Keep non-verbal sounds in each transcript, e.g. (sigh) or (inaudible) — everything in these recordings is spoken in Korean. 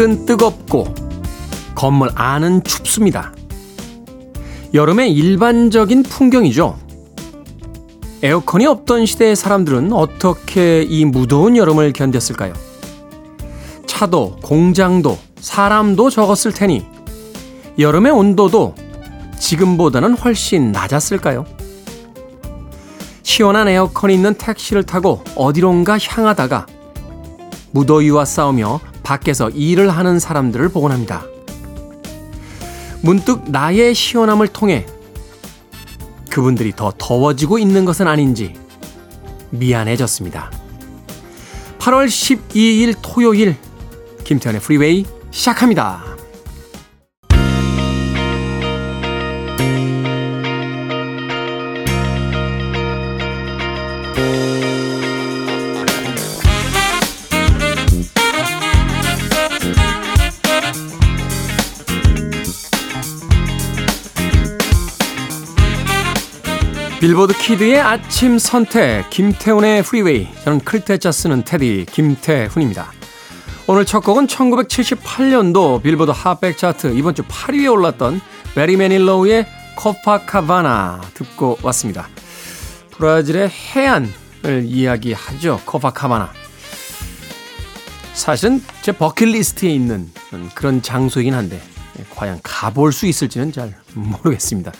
밖은 뜨겁고 건물 안은 춥습니다. 여름의 일반적인 풍경이죠. 에어컨이 없던 시대의 사람들은 어떻게 이 무더운 여름을 견뎠을까요? 차도, 공장도, 사람도 적었을 테니 여름의 온도도 지금보다는 훨씬 낮았을까요? 시원한 에어컨이 있는 택시를 타고 어디론가 향하다가 무더위와 싸우며 밖에서 일을 하는 사람들을 보곤 합니다. 문득 나의 시원함을 통해 그분들이 더 더워지고 있는 것은 아닌지 미안해졌습니다. 8월 12일 토요일 김태현의 프리웨이 시작합니다. Billboard Kid의 아침 선택 김태훈의 Freeway 저는 클 태 자 쓰는 태디 김태훈입니다. 오늘 첫 곡은 1978년도 Billboard Hot 백 차트 이번 주 8위에 올랐던 배리 매닐로우의 코파카바나 듣고 왔습니다. 브라질의 해안을 이야기하죠. 코파카바나. 사실은 제 버킷리스트에 있는 그런 장소이긴 한데 과연 가볼 수 있을지는 잘 모르겠습니다.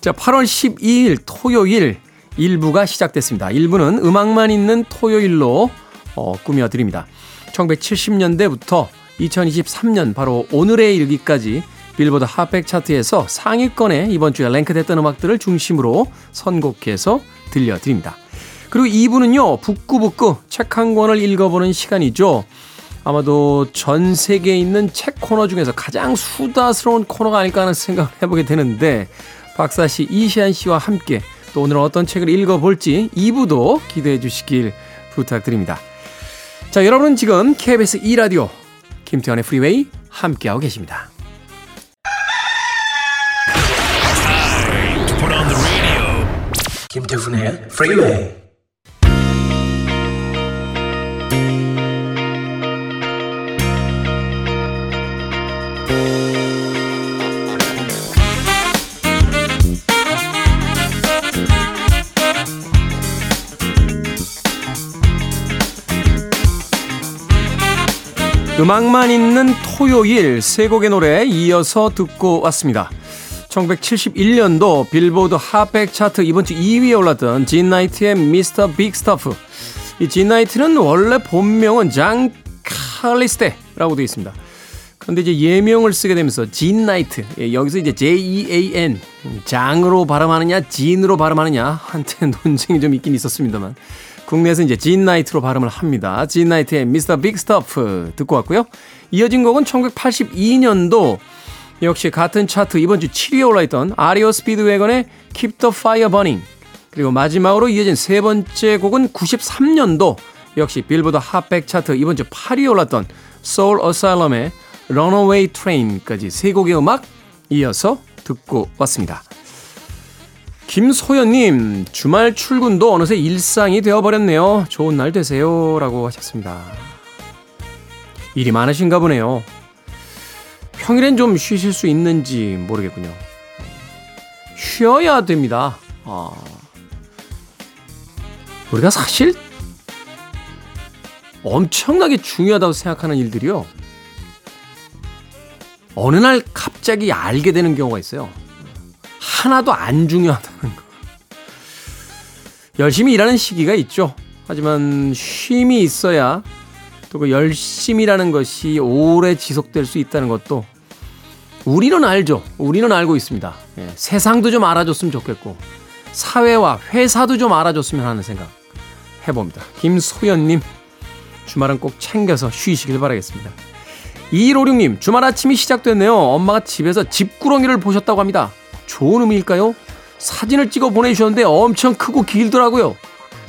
자, 8월 12일 토요일 1부가 시작됐습니다. 1부는 음악만 있는 토요일로 어, 꾸며드립니다. 1970년대부터 2023년 바로 오늘에 이르기까지 빌보드 핫백 차트에서 상위권에 이번 주에 랭크됐던 음악들을 중심으로 선곡해서 들려드립니다. 그리고 2부는요, 북구북구 책 한 권을 읽어보는 시간이죠. 아마도 전 세계에 있는 책 코너 중에서 가장 수다스러운 코너가 아닐까 하는 생각을 해보게 되는데 박사 씨, 이시한 씨와 함께 또 오늘 어떤 책을 읽어볼지 2부도 기대해 주시길 부탁드립니다. 자, 여러분은 지금 KBS 2라디오 김태훈의 Freeway 함께하고 계십니다. 김태훈의 Freeway 음악만 있는 토요일 세 곡의 노래 이어서 듣고 왔습니다. 1971년도 Billboard Hot 백 차트 이번 주 2위에 올랐던 진 나이트의 Mr. Big Stuff. 이 진 나이트는 원래 본명은 장 칼리스테라고 되어 있습니다. 그런데 이제 예명을 쓰게 되면서 진 나이트 예, 여기서 이제 J-E-A-N 장으로 발음하느냐 진으로 발음하느냐 한때 논쟁이 좀 있긴 있었습니다만 국내에서 이제 진 나이트로 발음을 합니다. 진 나이트의 Mr. Big Stuff 듣고 왔고요. 이어진 곡은 1982년도 역시 같은 차트 이번 주 7위에 올라있던 REO Speedwagon의 Keep the Fire Burning 그리고 마지막으로 이어진 세 번째 곡은 93년도 역시 Billboard Hot 백 차트 이번 주 8위에 올랐던 Soul Asylum의 Runaway Train까지 세 곡의 음악 이어서 듣고 왔습니다. 김소연님, 주말 출근도 어느새 일상이 되어버렸네요. 좋은 날 되세요. 라고 하셨습니다. 일이 많으신가 보네요. 평일엔 좀 쉬실 수 있는지 모르겠군요. 쉬어야 됩니다. 아. 우리가 사실 엄청나게 중요하다고 생각하는 일들이요. 어느 날 갑자기 알게 되는 경우가 있어요. 하나도 안 중요하다는 거. 열심히 일하는 시기가 있죠. 하지만 쉼이 있어야 또 그 열심이라는 것이 오래 지속될 수 있다는 것도 우리는 알죠. 우리는 알고 있습니다. 예, 세상도 좀 알아줬으면 좋겠고 사회와 회사도 좀 알아줬으면 하는 생각 해봅니다. 김소연님 주말은 꼭 챙겨서 쉬시길 바라겠습니다. 2156님 주말 아침이 시작됐네요. 엄마가 집에서 집구렁이를 보셨다고 합니다. 좋은 의미일까요? 사진을 찍어 보내주셨는데 엄청 크고 길더라고요.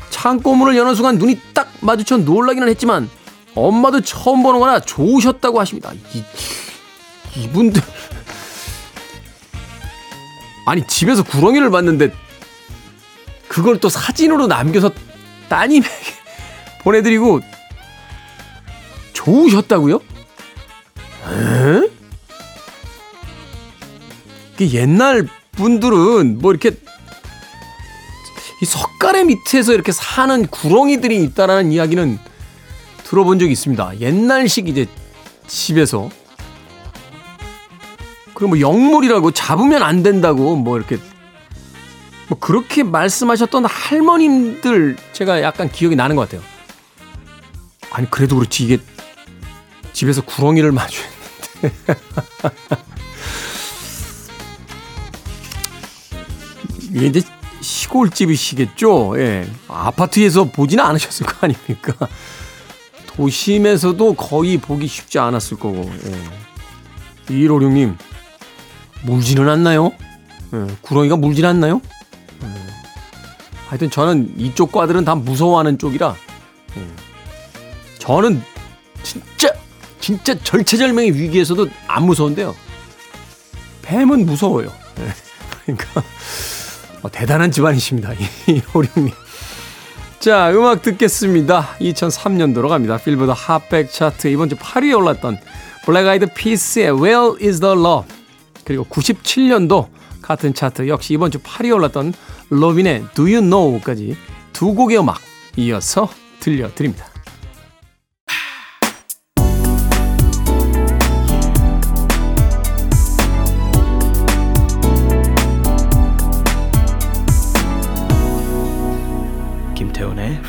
창고문을 여는 순간 눈이 딱 마주쳐 놀라기는 했지만 엄마도 처음 보는 거나 좋으셨다고 하십니다. 이, 이분들. 아니, 집에서 구렁이를 봤는데 그걸 또 사진으로 남겨서 따님에게 (laughs) 보내드리고 좋으셨다고요? 에? 옛날 분들은 뭐 이렇게 이 석가래 밑에서 이렇게 사는 구렁이들이 있다라는 이야기는 들어본 적이 있습니다. 옛날식 이제 집에서 그리고 뭐 영물이라고 잡으면 안 된다고 뭐 이렇게 뭐 그렇게 말씀하셨던 할머님들 제가 약간 기억이 나는 것 같아요. 아니 그래도 그렇지 이게 집에서 구렁이를 마주했는데 (laughs) 이게 이제 시골집이시겠죠. 예. 아파트에서 보지는 않으셨을 거 아닙니까? 도심에서도 거의 보기 쉽지 않았을 거고. 예. 2156님, 물지는 않나요? 예. 구렁이가 물질 않나요? 예. 하여튼 저는 이쪽 과들은 다 무서워하는 쪽이라, 예. 저는 진짜, 진짜 절체절명의 위기에서도 안 무서운데요. 뱀은 무서워요. 예. (laughs) 그러니까. 어, 대단한 집안이십니다. 이호룡님. (laughs) 자, 음악 듣겠습니다. 2003년도로 갑니다. 필보드 핫백 차트 이번 주 8위에 올랐던 Black Eyed Peas의 Where is the Love 그리고 97년도 같은 차트 역시 이번 주 8위에 올랐던 로빈의 Do You Know까지 두 곡의 음악 이어서 들려드립니다.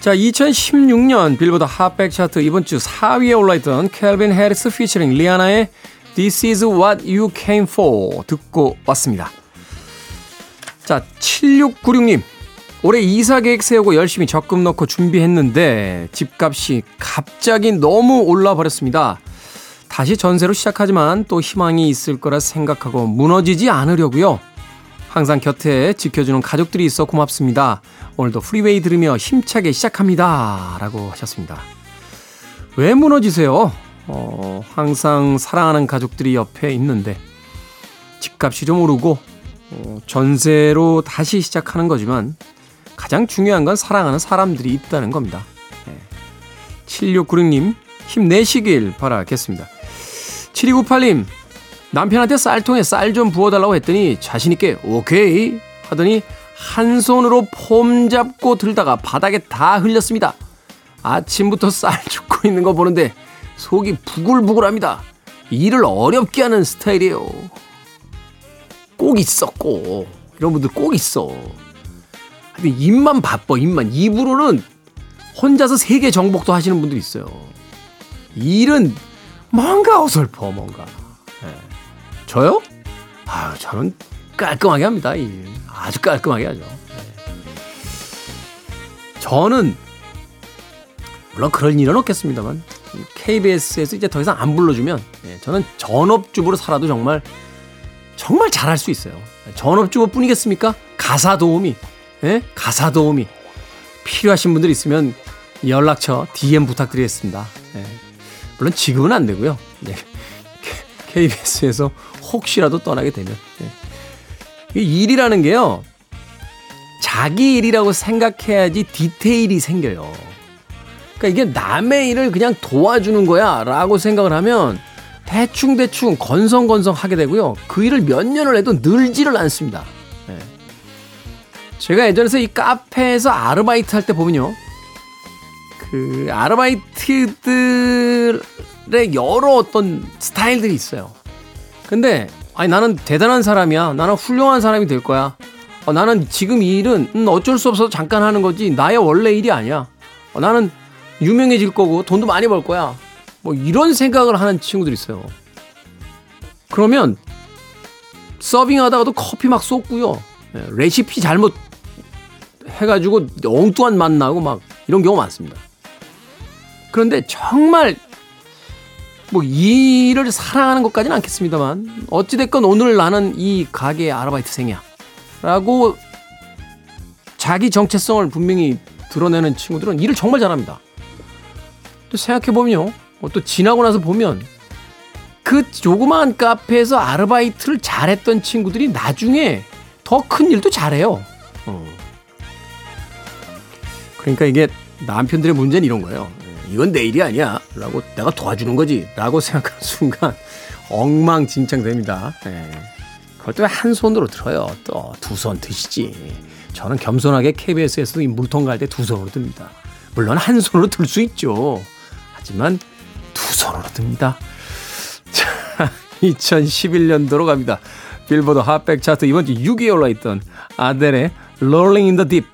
자, 2016년 Billboard Hot 백 차트 이번 주 4위에 올라있던 캘빈 해리스 피처링 리아나의 This is what you came for 듣고 왔습니다. 자, 7696님. 올해 이사 계획 세우고 열심히 적금 넣고 준비했는데 집값이 갑자기 너무 올라 버렸습니다. 다시 전세로 시작하지만 또 희망이 있을 거라 생각하고 무너지지 않으려고요. 항상 곁에 지켜주는 가족들이 있어 고맙습니다. 오늘도 프리웨이 들으며 힘차게 시작합니다. 라고 하셨습니다. 왜 무너지세요? 어, 항상 사랑하는 가족들이 옆에 있는데 집값이 좀 오르고 어, 전세로 다시 시작하는 거지만 가장 중요한 건 사랑하는 사람들이 있다는 겁니다. 네. 7696님 힘내시길 바라겠습니다. 7298님 남편한테 쌀통에 쌀 좀 부어달라고 했더니 자신있게 오케이 하더니 한 손으로 폼 잡고 들다가 바닥에 다 흘렸습니다. 아침부터 쌀 줍고 있는 거 보는데 속이 부글부글합니다. 일을 어렵게 하는 스타일이에요. 꼭 있어, 꼭. 이런 분들 꼭 있어. 근데 입만 바빠, 입만. 입으로는 혼자서 세계 정복도 하시는 분들 있어요. 일은 뭔가 어설퍼, 뭔가. 네. 저요? 아유, 저는 깔끔하게 합니다, 일. 아주 깔끔하게 하죠. 네. 저는 물론 그럴 일은 없겠습니다만 KBS에서 이제 더 이상 안 불러주면 네, 저는 전업주부로 살아도 정말 정말 잘할 수 있어요. 전업주부뿐이겠습니까? 가사 도우미, 네? 가사 도우미 필요하신 분들 있으면 연락처 DM 부탁드리겠습니다. 네. 물론 지금은 안 되고요. 네. KBS에서 혹시라도 떠나게 되면 네. 일이라는 게요. 자기 일이라고 생각해야지 디테일이 생겨요. 그러니까 이게 남의 일을 그냥 도와주는 거야 라고 생각을 하면 대충대충 건성건성 하게 되고요. 그 일을 몇 년을 해도 늘지를 않습니다. 네. 제가 예전에서 이 카페에서 아르바이트 할 때 보면요. 그 아르바이트들의 여러 어떤 스타일들이 있어요. 근데 아니 나는 대단한 사람이야. 나는 훌륭한 사람이 될 거야. 어, 나는 지금 이 일은 음, 어쩔 수 없어서 잠깐 하는 거지 나의 원래 일이 아니야. 어, 나는 유명해질 거고 돈도 많이 벌 거야. 뭐 이런 생각을 하는 친구들이 있어요. 그러면 서빙하다가도 커피 막 쏟고요. 예, 레시피 잘못 해가지고 엉뚱한 맛 나고 막 이런 경우 많습니다. 그런데 정말 뭐 일을 사랑하는 것까지는 않겠습니다만 어찌됐건 오늘 나는 이 가게의 아르바이트생이야 라고 자기 정체성을 분명히 드러내는 친구들은 일을 정말 잘합니다. 또 생각해보면요. 뭐또 지나고 나서 보면 그 조그마한 카페에서 아르바이트를 잘했던 친구들이 나중에 더 큰 일도 잘해요. 어. 그러니까 이게 남편들의 문제는 이런 거예요. 이건 내 일이 아니야. 라고 내가 도와주는 거지. 라고 생각하는 순간 엉망진창 됩니다. 예. 그걸 또 한 손으로 들어요. 또 두 손 드시지. 저는 겸손하게 KBS에서도 이 물통 갈 때 두 손으로 듭니다. 물론 한 손으로 들 수 있죠. 하지만 두 손으로 듭니다. (laughs) 자, 2011년도로 갑니다. 빌보드 핫백 차트 이번 주 6위에 올라있던 아델의 Rolling in the Deep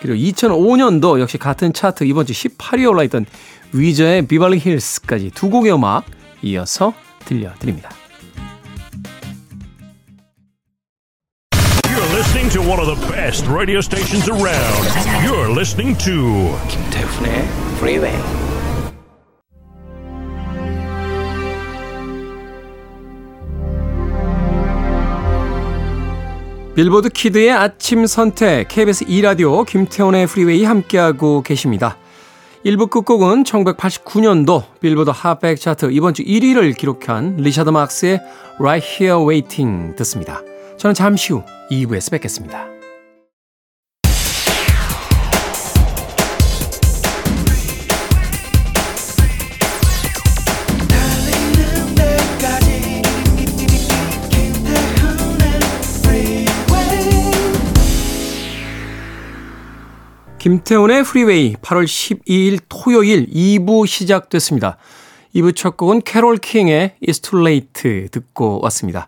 그리고 2005년도 역시 같은 차트 이번 주 18위에 올라있던 Weezer의 Beverly Hills까지 두 곡의 음악 이어서 들려드립니다. You're listening to one of the best radio stations around. You're listening to 김태훈의 Freeway. Billboard Kid의 아침 선택 KBS 2라디오 김태훈의 Freeway 함께하고 계십니다. 1부 끝곡은 1989년도 빌보드 핫백 차트 이번 주 1위를 기록한 리샤드 막스의 Right Here Waiting 듣습니다. 저는 잠시 후 2부에서 뵙겠습니다. 김태훈의 Freeway 8월 12일 토요일 2부 시작됐습니다. 2부 첫 곡은 캐롤 킹의 It's Too Late 듣고 왔습니다.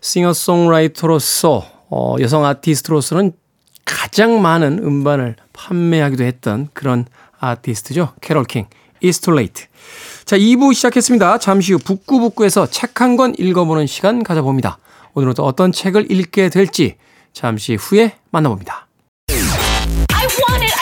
싱어송라이터로서 어, 여성 아티스트로서는 가장 많은 음반을 판매하기도 했던 그런 아티스트죠. 캐롤 킹, It's Too Late. 자, 2부 시작했습니다. 잠시 후 북끄북끄에서 책 한 권 읽어보는 시간 가져봅니다. 오늘은 또 어떤 책을 읽게 될지 잠시 후에 만나봅니다. I want it.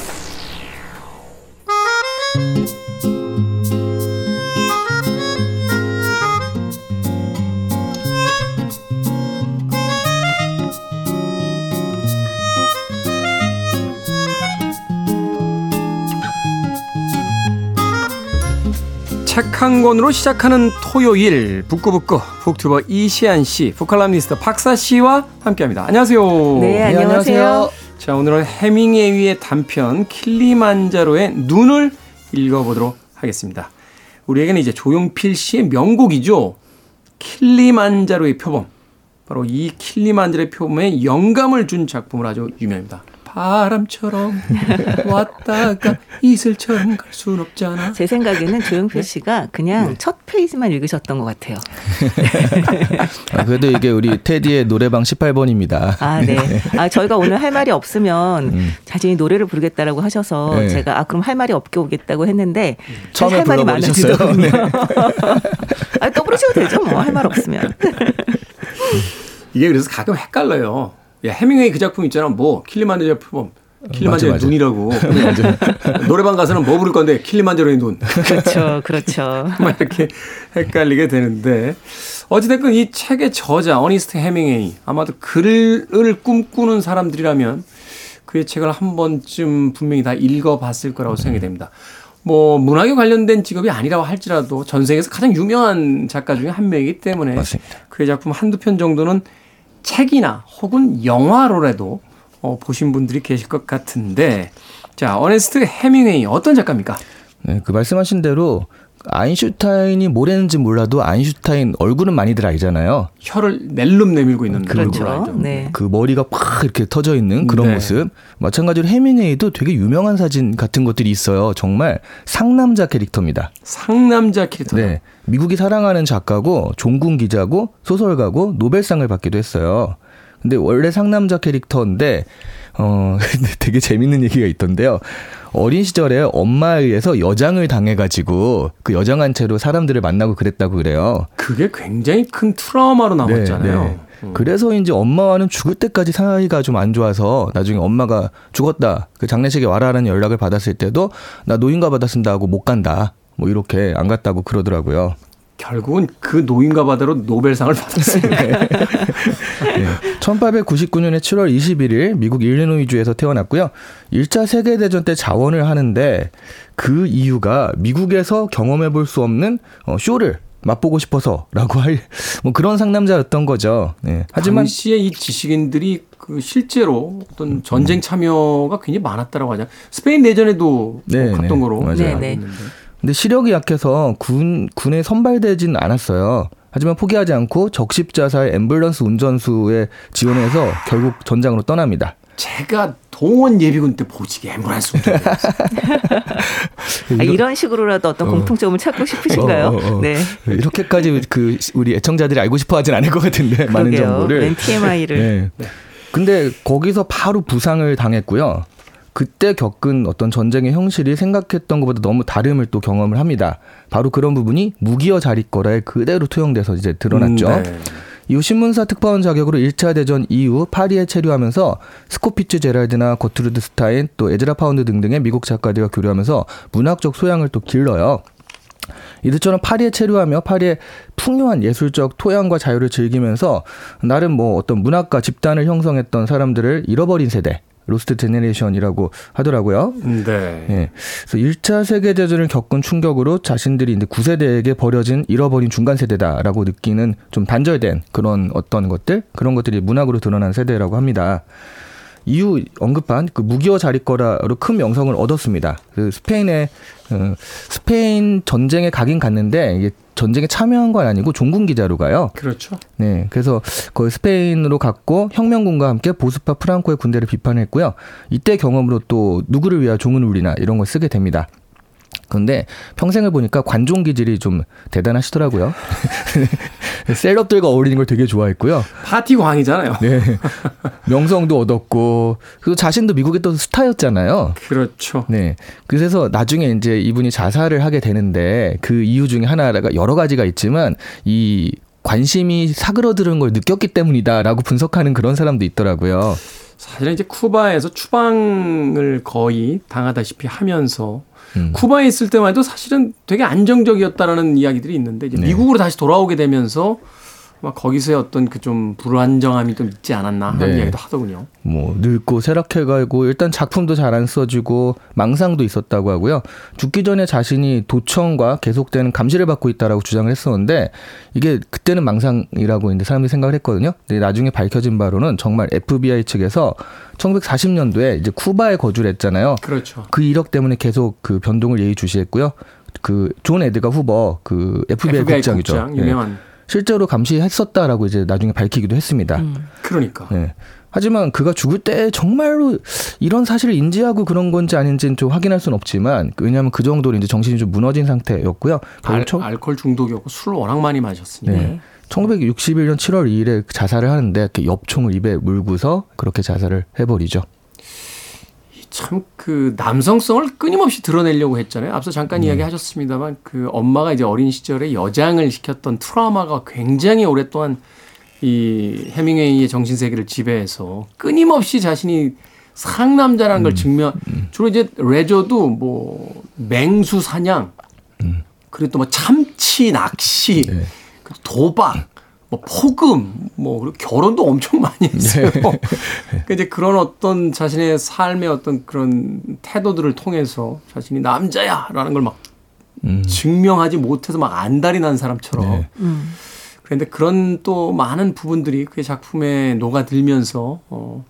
책 한 권으로 시작하는 토요일 북구북구 북튜버 이시안 씨, 북칼럼니스트 박사 씨와 함께합니다. 안녕하세요. 네, 안녕하세요. 자, 오늘은 해밍웨이의 단편 킬리만자로의 눈을 읽어보도록 하겠습니다. 우리에게는 이제 조용필 씨의 명곡이죠. 킬리만자로의 표범. 바로 이 킬리만자로의 표범에 영감을 준 작품을 아주 유명합니다. 바람처럼 왔다가 이슬처럼 갈 순 없잖아. 제 생각에는 조용필 씨가 그냥 첫 페이지만 읽으셨던 것 같아요. (laughs) 아, 그래도 이게 우리 테디의 노래방 18번입니다. 아, 네. 아, 저희가 오늘 할 말이 없으면 자신이 노래를 부르겠다라고 하셔서 네. 제가 아, 그럼 할 말이 없게 오겠다고 했는데 처음에 할 말이 불러버리셨어요. 많아지더군요. (laughs) 아, 또 부르셔도 되죠, 뭐. 할 말 없으면. (laughs) 이게 그래서 가끔 헷갈려요. 야, 해밍웨이 그 작품 있잖아. 뭐 킬리만자로 표범. 맞아. 눈이라고. (laughs) (laughs) 노래방 가서는 뭐 부를 건데 킬리만자로의 눈. 그렇죠, 그렇죠. (laughs) 막 이렇게 헷갈리게 되는데 어찌됐건 이 책의 저자 어니스트 해밍웨이 아마도 글을 꿈꾸는 사람들이라면 그의 책을 한 번쯤 분명히 다 읽어봤을 거라고 생각이 됩니다. 뭐 문학에 관련된 직업이 아니라고 할지라도 전 세계에서 가장 유명한 작가 중에 한 명이기 때문에 맞습니다. 그의 작품 한두 편 정도는 책이나 혹은 영화로라도 어, 보신 분들이 계실 것 같은데 자 어네스트 해밍웨이 어떤 작가입니까? 네, 그 말씀하신 대로 아인슈타인이 뭘 했는지 몰라도 아인슈타인 얼굴은 많이들 알잖아요. 혀를 낼름 내밀고 있는 그렇죠. 네. 그 머리가 팍 이렇게 터져 있는 그런 네. 모습. 마찬가지로 해밍웨이도 되게 유명한 사진 같은 것들이 있어요. 정말 상남자 캐릭터입니다. 상남자 캐릭터. 네. 미국이 사랑하는 작가고 종군 기자고 소설가고 노벨상을 받기도 했어요. 근데 원래 상남자 캐릭터인데 어 (laughs) 근데 되게 재밌는 얘기가 있던데요. 어린 시절에 엄마에 의해서 여장을 당해가지고 그 여장한 채로 사람들을 만나고 그랬다고 그래요. 그게 굉장히 큰 트라우마로 남았잖아요. 네, 네. 그래서인지 엄마와는 죽을 때까지 사이가 좀 안 좋아서 나중에 엄마가 죽었다 그 장례식에 와라라는 연락을 받았을 때도 나 노인과 받아 쓴다고 못 간다 뭐 이렇게 안 갔다고 그러더라고요. 결국은 그 노인과 바다로 노벨상을 받았어요. 네. 1899년에 7월 21일 미국 일리노이주에서 태어났고요. 1차 세계대전 때 자원을 하는데 그 이유가 미국에서 경험해 볼 수 없는 어, 쇼를 맛보고 싶어서라고 할 뭐 그런 상남자였던 거죠. 네. 하지만 당시에 이 지식인들이 그 실제로 어떤 전쟁 참여가 굉장히 많았다라고 하죠. 스페인 내전에도 뭐 네, 갔던 네. 거로 맞아요. 네, 네. 근데 시력이 약해서 군 군에 선발되진 않았어요. 하지만 포기하지 않고 적십자사의 앰뷸런스 운전수에 지원해서 결국 전장으로 떠납니다. 제가 동원 예비군 때 보직에 앰뷸런스 운전이었어요. (laughs) 아, 이런 식으로라도 어떤 공통점을 찾고 싶으신가요? 어, 어, 어. 네. 이렇게까지 그 우리 애청자들이 알고 싶어하진 않을 것 같은데 많은 그러게요. 정보를. 웬 TMI를. 네. 근데 거기서 바로 부상을 당했고요. 그때 겪은 어떤 전쟁의 현실이 생각했던 것보다 너무 다름을 또 경험을 합니다. 바로 그런 부분이 무기여 잘 있거라에 그대로 투영돼서 이제 드러났죠. 음, 네. 이후 신문사 특파원 자격으로 1차 대전 이후 파리에 체류하면서 스콧 피츠제럴드나 거트루드 스타인 또 에즈라 파운드 등등의 미국 작가들과 교류하면서 문학적 소양을 또 길러요. 이들처럼 파리에 체류하며 파리의 풍요한 예술적 토양과 자유를 즐기면서 나름 뭐 어떤 문학가 집단을 형성했던 사람들을 잃어버린 세대 Lost Generation이라고 하더라고요. 네. 예. 그래서 1차 세계 대전을 겪은 충격으로 자신들이 이제 구세대에게 버려진 잃어버린 중간 세대다라고 느끼는 좀 단절된 그런 어떤 것들, 그런 것들이 문학으로 드러난 세대라고 합니다. 이후 언급한 그 무기여 잘 있거라로 큰 명성을 얻었습니다. 그 스페인의 어, 스페인 전쟁에 가긴 갔는데 전쟁에 참여한 건 아니고 종군 기자로 가요. 그렇죠. 네, 그래서 거의 스페인으로 갔고 혁명군과 함께 보스파 프랑코의 군대를 비판했고요. 이때 경험으로 또 누구를 위하여 종을 울리나 이런 걸 쓰게 됩니다. 근데 평생을 보니까 관종 기질이 좀 대단하시더라고요. (laughs) 셀럽들과 어울리는 걸 되게 좋아했고요. 파티 광이잖아요. 네. 명성도 얻었고, 그리고 자신도 미국의 또 스타였잖아요. 그렇죠. 네. 그래서 나중에 이제 이분이 자살을 하게 되는데 그 이유 중에 하나가 여러 가지가 있지만 이 관심이 사그러드는 걸 느꼈기 때문이다라고 분석하는 그런 사람도 있더라고요. 사실은 이제 쿠바에서 추방을 거의 당하다시피 하면서 음. 쿠바에 있을 때만 해도 사실은 되게 안정적이었다라는 이야기들이 있는데 이제 네. 미국으로 다시 돌아오게 되면서 막 거기서의 어떤 그 좀 불안정함이 좀 있지 않았나 하는 네. 이야기도 하더군요. 뭐 늙고 쇠락해가고 일단 작품도 잘 안 써지고 망상도 있었다고 하고요. 죽기 전에 자신이 도청과 계속되는 감시를 받고 있다라고 주장을 했었는데 이게 그때는 망상이라고 이제 사람들이 생각을 했거든요. 근데 나중에 밝혀진 바로는 정말 FBI 측에서 1940년도에 이제 쿠바에 거주를 했잖아요. 그렇죠. 그 이력 때문에 계속 그 변동을 예의주시했고요. 그 존 에드가 후버 그 FBI, FBI 국장이죠. 국장 예. 유명한 실제로 감시했었다라고 이제 나중에 밝히기도 했습니다. 음. 그러니까 네. 하지만 그가 죽을 때 정말로 이런 사실을 인지하고 그런 건지 아닌지는 좀 확인할 수는 없지만 왜냐하면 그 정도로 이제 정신이 좀 무너진 상태였고요. 알, 청- 알코올 중독이었고 술을 워낙 많이 마셨으니까 네. 1961년 7월 2일에 자살을 하는데 이렇게 엽총을 입에 물고서 그렇게 자살을 해버리죠. 참 그 남성성을 끊임없이 드러내려고 했잖아요. 앞서 잠깐 이야기하셨습니다만 그 엄마가 이제 어린 시절에 여장을 시켰던 트라우마가 굉장히 오랫동안 이 해밍웨이의 정신 세계를 지배해서 끊임없이 자신이 상남자라는 걸 증명 주로 이제 레저도 뭐 맹수 사냥 그리고 또 뭐 참치 낚시 네. 그리고 도박 뭐 포금 뭐 그리고 결혼도 엄청 많이 (laughs) 했어요. 그러니까 이제 그런 어떤 자신의 삶의 어떤 그런 태도들을 통해서 자신이 남자야라는 걸막 음. 증명하지 못해서 막 안달이 난 사람처럼 네. 음. 그런데 그런 또 많은 부분들이 그의 작품에 녹아들면서 어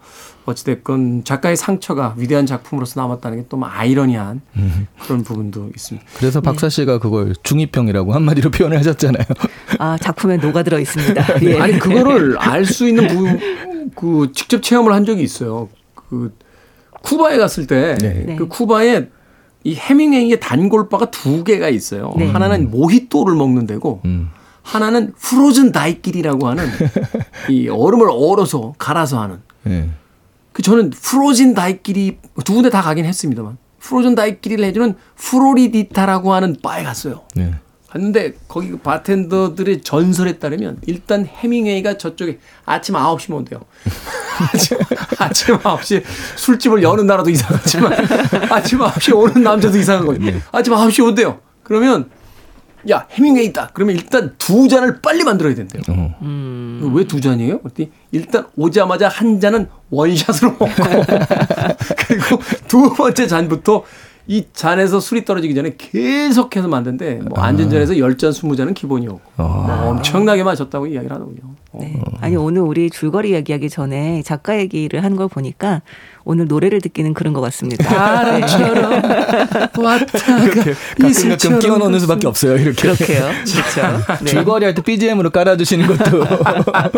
어찌됐건 작가의 상처가 위대한 작품으로서 남았다는 게 또 아이러니한 음. 그런 부분도 있습니다. 그래서 박사 씨가 그걸 중이병이라고 한마디로 (laughs) 표현을 하셨잖아요. 아, 작품에 녹아들어 있습니다. (laughs) 예. 아니 그거를 (laughs) 알 수 있는 부, 그 직접 체험을 한 적이 있어요. 그 쿠바에 갔을 때그 네. 네. 쿠바에 이 해밍웨이의 단골바가 두 개가 있어요. 네. 하나는 모히또를 먹는 데고 음. 하나는 프로즌 다이끼리라고 하는 이 얼음을 얼어서 갈아서 하는 네. 그 저는 프로진 다이끼리 두 군데 다 가긴 했습니다만 프로즌 다이끼리를 해주는 프로리디타라고 하는 바에 갔어요. 네. 갔는데 거기 그 바텐더들의 전설에 따르면 일단 해밍웨이가 저쪽에 아침 9시면 온대요. (laughs) 아침, 아침 9시에 술집을 여는 나라도 이상하지만 (laughs) 아침 9시에 오는 남자도 이상한 거예요. 아침 9시에 온대요. 그러면 야 해밍웨이 있다. 그러면 일단 두 잔을 빨리 만들어야 된대요. 왜두 잔이에요? 그랬더니 일단 오자마자 한 잔은 원샷으로 먹고 (laughs) 그리고 두 번째 잔부터 이 잔에서 술이 떨어지기 전에 계속해서 만드는데 뭐 안전전에서 10잔 20잔은 기본이었고 뭐 엄청나게 마셨다고 이야기를 하더군요. 어. 네. 아니 오늘 우리 줄거리 얘기하기 전에 작가 얘기를 한 걸 보니까 오늘 노래를 듣기는 그런 것 같습니다. (laughs) 바람처럼 왔다가 가끔 가끔 이슬처럼 끼워 넣는 수밖에 없어요. 이렇게. 그렇게요. (laughs) 그렇죠. 네. 줄거리 할 때 BGM으로 깔아주시는 것도. (laughs)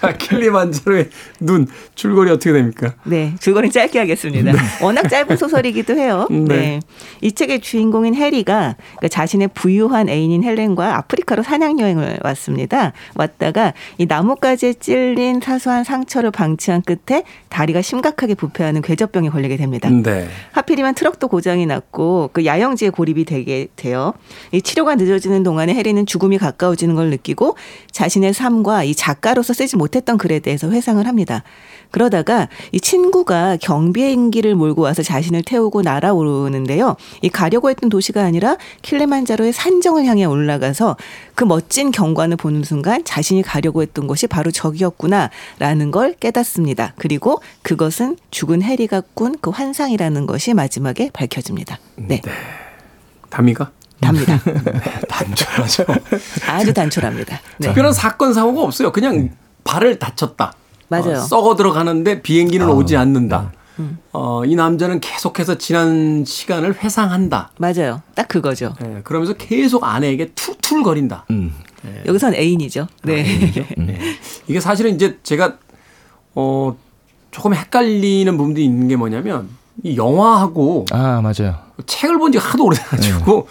자 킬리만자로의 눈 줄거리 어떻게 됩니까? 네, 줄거리 짧게 하겠습니다. 워낙 짧은 소설이기도 해요. 네. 네. 이 책의 주인공인 해리가 그러니까 자신의 부유한 애인인 헬렌과 아프리카로 사냥 여행을 왔습니다. 왔다가 이 나뭇가지에 찔린 사소한 상처를 방치한 끝에 다리가 심각하게 부패하는 궤적병에 걸리게 됩니다. 네. 하필이면 트럭도 고장이 났고 그 야영지에 고립이 되게 돼요. 이 치료가 늦어지는 동안에 해리는 죽음이 가까워지는 걸 느끼고 자신의 삶과 이 작가로서 쓰지 못했던 글에 대해서 회상을 합니다. 그러다가 이 친구가 경비행기를 몰고 와서 자신을 태우고 날아오르는데요. 이 가려고 했던 도시가 아니라 킬레만자로의 산정을 향해 올라가서 그 멋진 경관을 보는 순간 자신이 가려고 했던 곳이 바로 저기였구나라는 걸 깨닫습니다. 그리고 그것은 죽은 해리가 꾼 그 환상이라는 것이 마지막에 밝혀집니다. 네, 답니까? 답니다. 단절하죠. 아주 단촐합니다. 네. 특별한 사건 사고가 없어요. 그냥 발을 다쳤다. 맞아요. 어, 썩어 들어가는데 비행기는 오지 않는다. 어, 이 남자는 계속해서 지난 시간을 회상한다. 맞아요. 딱 그거죠. 예, 그러면서 계속 아내에게 툴툴거린다. 음. 여기선 애인이죠. 네. 네. (laughs) 이게 사실은 이제 제가 어 조금 헷갈리는 부분도 있는 게 뭐냐면 이 영화하고 아, 맞아요. 책을 본지 하도 오래돼가지고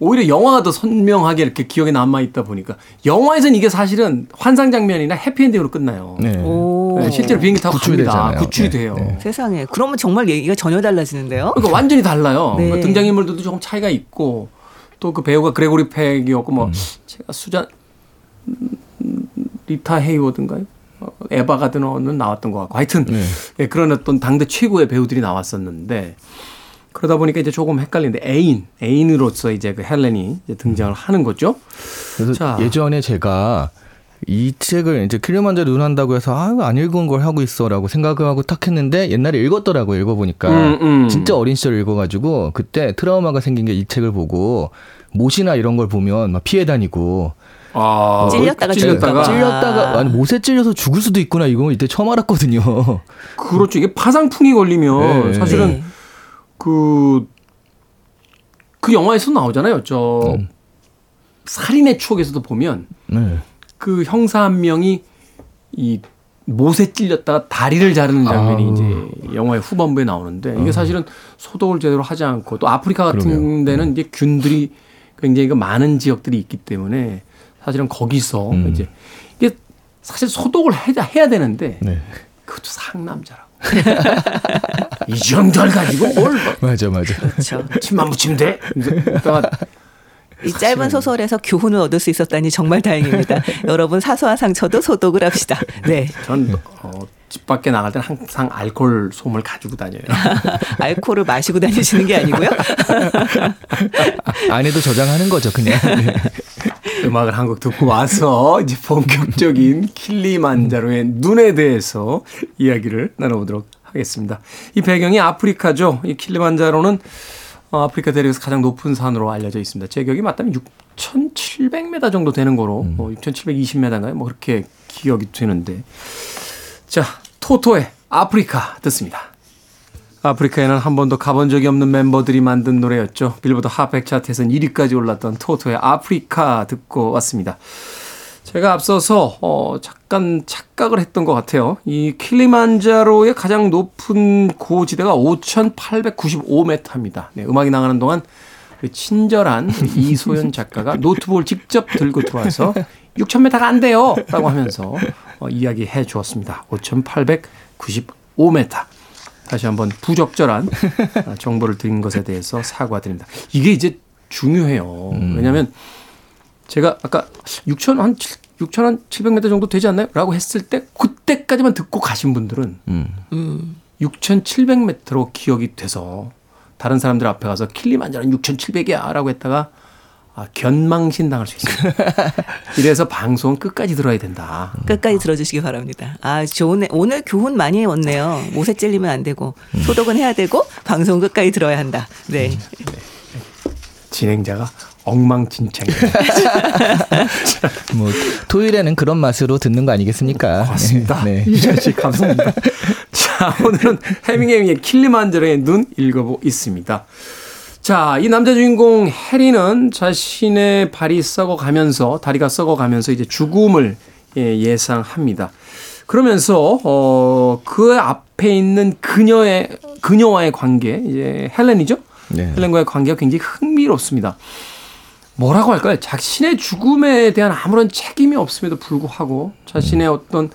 오히려 영화가 더 선명하게 이렇게 기억에 남아 있다 보니까 영화에서는 이게 사실은 환상 장면이나 해피엔딩으로 끝나요. 네. 오. 네, 실제로 비행기 타고 구출이 갑니다. 되잖아요. 구출이 네, 돼요. 네. 세상에. 그러면 정말 얘기가 전혀 달라지는데요. 그러니까 완전히 달라요. 네. 그 등장인물들도 조금 차이가 있고 또 그 배우가 그레고리 팩이었고 음. 뭐 제가 수잔 음, 리타 헤이워드인가요? 어, 에바 가드너는 나왔던 것 같고 하여튼 네. 예, 그런 어떤 당대 최고의 배우들이 나왔었는데 그러다 보니까 이제 조금 헷갈리는데 애인 애인으로서 이제 그 헬렌이 이제 등장을 하는 거죠. 그래서 자. 예전에 제가 이 책을 이제 킬리만자로 눈한다고 해서 아, 이거 안 읽은 걸 하고 있어라고 생각을 하고 탁 했는데 옛날에 읽었더라고요. 읽어보니까. 음, 음. 진짜 어린 시절 읽어가지고 그때 트라우마가 생긴 게 이 책을 보고 못이나 이런 걸 보면 막 피해 다니고 아, 찔렸다가 찔렸다가. 찔렸다가 아니 못에 찔려서 죽을 수도 있구나 이거 이때 처음 알았거든요. 그렇죠. 이게 파상풍이 걸리면 네. 사실은 네. 그, 그 영화에서 나오잖아요. 저, 음. 살인의 추억에서도 보면 네. 그 형사 한 명이 이 못에 찔렸다가 다리를 자르는 장면이 아우. 이제 영화의 후반부에 나오는데 이게 사실은 소독을 제대로 하지 않고 또 아프리카 같은 그러게요. 데는 이제 균들이 굉장히 그 많은 지역들이 있기 때문에 사실은 거기서 음. 이제 이게 사실 소독을 해야, 해야 되는데 네. 그것도 상남자라고. 이 정도를 가지고 뭘 뭐, 맞아 맞아. 그렇죠. 침만 붙이면 돼? 이 짧은 소설에서 교훈을 얻을 수 있었다니 정말 다행입니다. (laughs) 여러분 사소한 상처도 소독을 합시다. 네. 전 어, 집 밖에 나갈 때는 항상 알코올 솜을 가지고 다녀요. (laughs) 알코올을 마시고 다니시는 게 아니고요. (laughs) 안에도 저장하는 거죠 그냥. 네. 음악을 한 곡 듣고 와서 이제 본격적인 킬리만자로의 눈에 대해서 이야기를 나눠보도록 하겠습니다. 이 배경이 아프리카죠. 이 킬리만자로는 어, 아프리카 대륙에서 가장 높은 산으로 알려져 있습니다. 제 기억이 맞다면 6,700m 정도 되는 거로 뭐 6,720m인가요? 뭐 그렇게 기억이 되는데 자 토토의 아프리카 듣습니다. 아프리카에는 한 번도 가본 적이 없는 멤버들이 만든 노래였죠. 빌보드 핫백 차트에서는 1위까지 올랐던 토토의 아프리카 듣고 왔습니다. 제가 앞서서 어 잠깐 착각을 했던 것 같아요. 이 킬리만자로의 가장 높은 고지대가 5,895m입니다. 네, 음악이 나가는 동안 그 친절한 (laughs) 이소연 작가가 노트북을 직접 들고 들어와서 6,000m가 안 돼요! 라고 하면서 어, 이야기해 주었습니다. 5,895m. 다시 한번 부적절한 아, (laughs) 정보를 드린 것에 대해서 사과드립니다. 이게 이제 중요해요. 왜냐하면 제가 아까 6천 한 6천 한 700m 정도 되지 않나요? 라고 했을 때 그때까지만 듣고 가신 분들은 음. 6,700m로 기억이 돼서 다른 사람들 앞에 가서 킬리만자로는 6,700이야 라고 했다가 아, 견망신 당할 수 있어요. (laughs) 이래서 방송은 끝까지 들어야 된다. 끝까지 들어주시기 바랍니다. 아, 좋은, 오늘 교훈 많이 얻네요. 못에 찔리면 안 되고, 소독은 해야 되고, 방송 끝까지 들어야 한다. 네. 진행자가 엉망진창. (laughs) 뭐 토요일에는 그런 맛으로 듣는 거 아니겠습니까? 맞습니다. 네. 이철 씨 감사합니다. 자, 오늘은 해밍웨이의 킬리만자로의 눈 읽어보고 있습니다. 자, 이 남자 주인공 해리는 자신의 발이 썩어 가면서 다리가 썩어 가면서 이제 죽음을 예, 예상합니다. 그러면서 어, 그 앞에 있는 그녀의 그녀와의 관계 이제 헬렌이죠. 네. 헬렌과의 관계가 굉장히 흥미롭습니다. 뭐라고 할까요? 자신의 죽음에 대한 아무런 책임이 없음에도 불구하고 자신의 어떤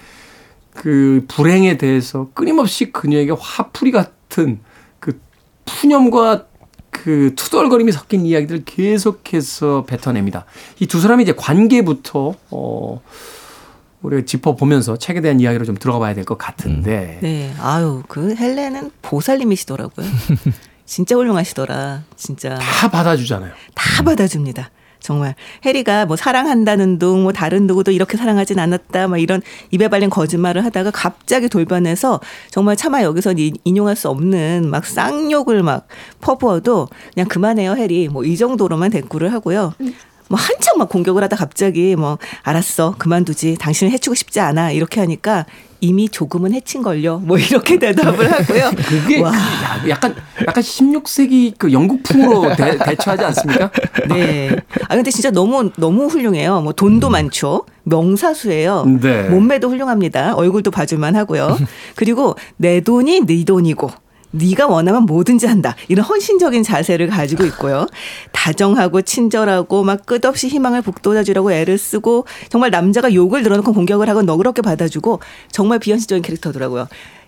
그 불행에 대해서 끊임없이 그녀에게 화풀이 같은 그 푸념과 그 투덜거림이 섞인 이야기들을 계속해서 뱉어냅니다. 이 두 사람의 이제 관계부터 어 우리가 짚어보면서 책에 대한 이야기로 좀 들어가 봐야 될 것 같은데 네. 아유, 그 헬렌은 보살님이시더라고요. (laughs) 진짜 훌륭하시더라. 진짜. 다 받아주잖아요. 다 받아줍니다. 정말 해리가 뭐 사랑한다는 둥, 뭐 다른 누구도 이렇게 사랑하진 않았다, 막 이런 입에 발린 거짓말을 하다가 갑자기 돌변해서 정말 차마 여기서 이- 인용할 수 없는 막 쌍욕을 막 퍼부어도 그냥 그만해요 해리, 뭐 이 정도로만 대꾸를 하고요. 뭐 한참 막 공격을 하다 갑자기 뭐 알았어 그만두지 당신을 해치고 싶지 않아 이렇게 하니까 이미 조금은 해친 걸요 뭐 이렇게 대답을 하고요. (laughs) 그게 와. 그 약간 약간 16세기 그 영국풍으로 대, 대처하지 않습니까? (laughs) 네. 아 근데 진짜 너무 너무 훌륭해요. 뭐 돈도 많죠. 명사수예요. 네. 몸매도 훌륭합니다. 얼굴도 봐줄만 하고요. 그리고 내 돈이 네 돈이고 네가 원하면 뭐든지 한다. 이런 헌신적인 자세를 가지고 있고요. 다정하고 친절하고 막 끝없이 희망을 북돋아주려고 애를 쓰고 정말 남자가 욕을 늘어놓고 공격을 하고 너그럽게 받아주고 정말 비현실적인 캐릭터더라고요.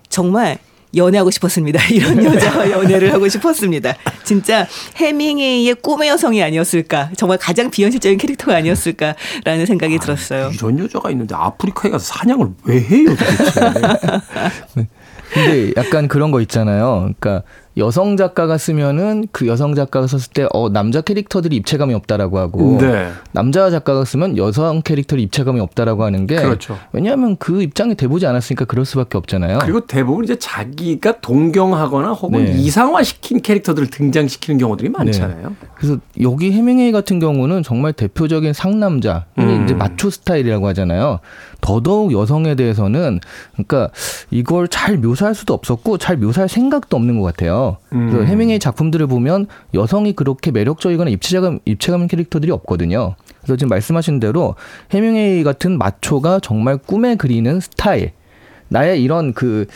정말 연애하고 싶었습니다. (laughs) 이런 여자와 연애를 하고 싶었습니다. 진짜 해밍웨이의 꿈의 여성이 아니었을까. 정말 가장 비현실적인 캐릭터가 아니었을까라는 생각이 들었어요. 이런 여자가 있는데 아프리카에 가서 사냥을 왜 해요 도대체? (laughs) 근데 약간 그런 거 있잖아요. 그러니까 여성 작가가 쓰면은 그 여성 작가가 썼을 때 어 남자 캐릭터들이 입체감이 없다라고 하고 네. 남자 작가가 쓰면 여성 캐릭터들이 입체감이 없다라고 하는 게 그렇죠. 왜냐하면 그 입장에 대보지 않았으니까 그럴 수밖에 없잖아요. 그리고 대부분 이제 자기가 동경하거나 혹은 네. 이상화시킨 캐릭터들을 등장시키는 경우들이 많잖아요. 그래서 여기 해밍웨이 같은 경우는 정말 대표적인 상남자, 음. 이제 마초 스타일이라고 하잖아요. 더더욱 여성에 대해서는 그러니까 이걸 잘 묘사할 수도 없었고 잘 묘사할 생각도 없는 것 같아요. 그래서 음. 해밍웨이 작품들을 보면 여성이 그렇게 매력적이거나 입체감 입체감 캐릭터들이 없거든요. 그래서 지금 말씀하신 대로 해밍웨이 같은 마초가 정말 꿈에 그리는 스타일. 나의 이런 그,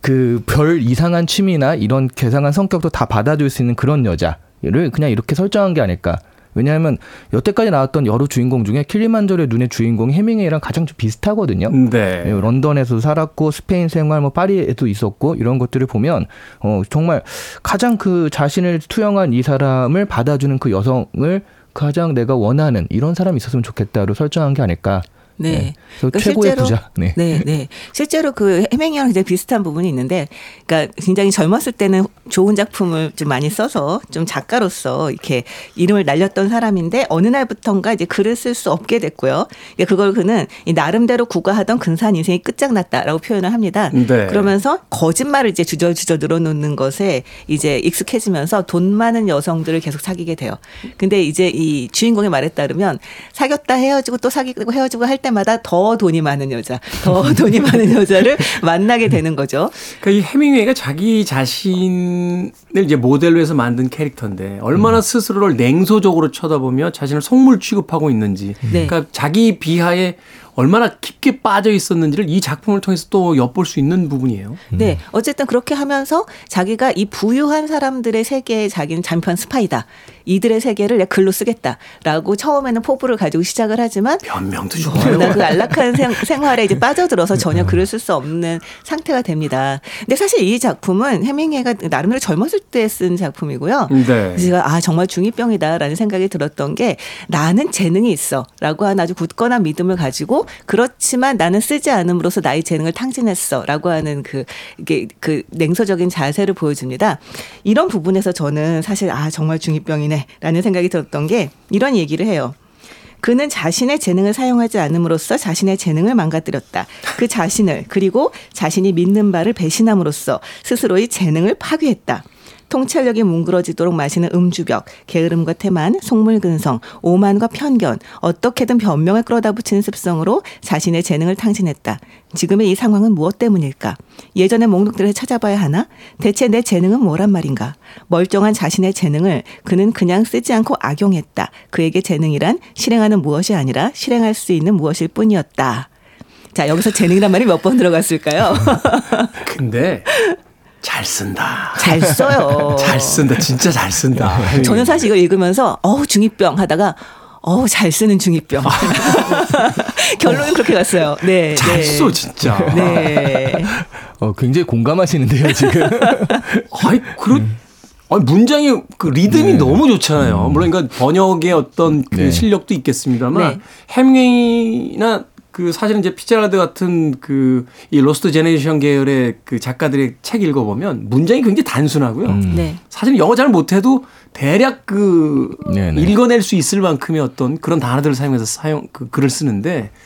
그 별 이상한 취미나 이런 괴상한 성격도 다 받아줄 수 있는 그런 여자를 그냥 이렇게 설정한 게 아닐까. 왜냐하면 여태까지 나왔던 여러 주인공 중에 킬리만저로의 눈의 주인공이 해밍웨이랑 가장 좀 비슷하거든요. 네. 예, 런던에서 살았고 스페인 생활 뭐 파리에도 있었고 이런 것들을 보면 어 정말 가장 그 자신을 투영한 이 사람을 받아주는 그 여성을 가장 내가 원하는 이런 사람이 있었으면 좋겠다로 설정한 게 아닐까. 네. 그래서 그러니까 최고의 실제로- 부자. 네. 네, 네. 실제로 그 해맹이랑 굉장히 비슷한 부분이 있는데, 그러니까 굉장히 젊었을 때는 좋은 작품을 좀 많이 써서 좀 작가로서 이렇게 이름을 날렸던 사람인데 어느 날부턴가 이제 글을 쓸 수 없게 됐고요. 그러니까 그걸 그는 이 나름대로 구가하던 근사한 인생이 끝장났다라고 표현을 합니다. 네. 그러면서 거짓말을 이제 주저주저 늘어놓는 것에 이제 익숙해지면서 돈 많은 여성들을 계속 사귀게 돼요. 근데 이제 이 주인공의 말에 따르면 사귀었다 헤어지고 또 사귀고 헤어지고 할때 마다 더 돈이 많은 여자, 더 (laughs) 돈이 많은 여자를 만나게 되는 거죠. 그러니까 이 해밍웨이가 자기 자신을 이제 모델로 해서 만든 캐릭터인데 얼마나 스스로를 냉소적으로 쳐다보며 자신을 속물 취급하고 있는지. 네. 그러니까 자기 비하에 얼마나 깊게 빠져 있었는지를 이 작품을 통해서 또 엿볼 수 있는 부분이에요. 네. 어쨌든 그렇게 하면서 자기가 이 부유한 사람들의 세계에 자기는 잠편 스파이다. 이들의 세계를 내가 글로 쓰겠다라고 처음에는 포부를 가지고 시작을 하지만 변명도 좋아요. 그러다 그 안락한 생, (laughs) 생활에 이제 빠져들어서 전혀 글을 쓸 수 없는 상태가 됩니다. 근데 사실 이 작품은 해밍웨이가 나름대로 젊었을 때 쓴 작품이고요. 네. 그래서 제가 아 정말 중2병이다라는 생각이 들었던 게 나는 재능이 있어라고 하는 아주 굳건한 믿음을 가지고 그렇지만 나는 쓰지 않음으로써 나의 재능을 탕진했어라고 하는 그 이게 그 냉소적인 자세를 보여줍니다. 이런 부분에서 저는 사실 아 정말 중2병이네라는 생각이 들었던 게 이런 얘기를 해요. 그는 자신의 재능을 사용하지 않음으로써 자신의 재능을 망가뜨렸다. 그 자신을 그리고 자신이 믿는 바를 배신함으로써 스스로의 재능을 파괴했다. 통찰력이 뭉그러지도록 마시는 음주벽, 게으름과 태만, 속물근성, 오만과 편견, 어떻게든 변명을 끌어다 붙이는 습성으로 자신의 재능을 탕진했다. 지금의 이 상황은 무엇 때문일까? 예전의 목록들을 찾아봐야 하나? 대체 내 재능은 뭐란 말인가? 멀쩡한 자신의 재능을 그는 그냥 쓰지 않고 악용했다. 그에게 재능이란 실행하는 무엇이 아니라 실행할 수 있는 무엇일 뿐이었다. 자, 여기서 재능이란 말이 몇 번 들어갔을까요? (laughs) 근데 잘 쓴다. 잘 써요. (laughs) 잘 쓴다. 진짜 잘 쓴다. 저는 사실 이걸 읽으면서 어우 중2병 하다가 어우 잘 쓰는 중2병. (laughs) (laughs) 결론은 그렇게 갔어요. 네. 잘 네. 써, 진짜. 네. 어, 굉장히 공감하시는데요, 지금. 아이, 그렇, 아니, 문장이 그 리듬이 네. 너무 좋잖아요. 물론 그러니까 번역의 어떤 그 네. 실력도 있겠습니다만 네. 헤밍웨이나 그 사실은 이제 피츠제럴드 같은 그 이 Lost Generation 계열의 그 작가들의 책 읽어보면 문장이 굉장히 단순하고요. 네. 사실 영어 잘 못해도 대략 그 네네. 읽어낼 수 있을 만큼의 어떤 그런 단어들을 사용해서 사용 그 글을 쓰는데 이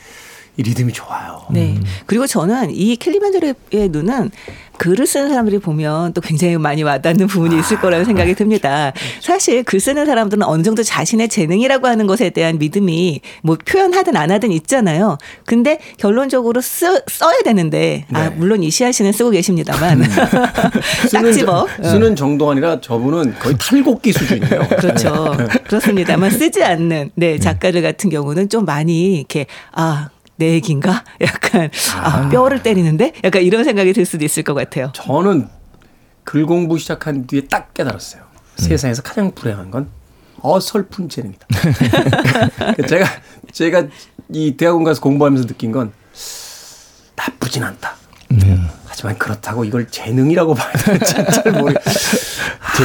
리듬이 좋아요. 네. 그리고 저는 이 캘리만저로의 눈은 글을 쓰는 사람들이 보면 또 굉장히 많이 와닿는 부분이 있을 거라는 생각이 듭니다. 사실 글 쓰는 사람들은 어느 정도 자신의 재능이라고 하는 것에 대한 믿음이 뭐 표현하든 안 하든 있잖아요. 근데 결론적으로 쓰, 써야 되는데, 아, 네. 물론 이시아 씨는 쓰고 계십니다만. (laughs) 딱 쓰는, 집어. 저- 쓰는 정도가 아니라 저분은 거의 탈곡기 수준이에요. (laughs) 그렇죠. 그렇습니다만 쓰지 않는 네 작가들 같은 경우는 좀 많이 이렇게 아. 내 얘기인가? (laughs) 약간 아, 뼈를 때리는데 약간 이런 생각이 들 수도 있을 것 같아요. 저는 글 공부 시작한 뒤에 딱 깨달았어요. 세상에서 가장 불행한 건 어설픈 재능이다. (laughs) 제가 제가 이 대학원 가서 공부하면서 느낀 건 나쁘진 않다. 하지만 그렇다고 이걸 재능이라고 봐야 되는지 잘 모르. 제,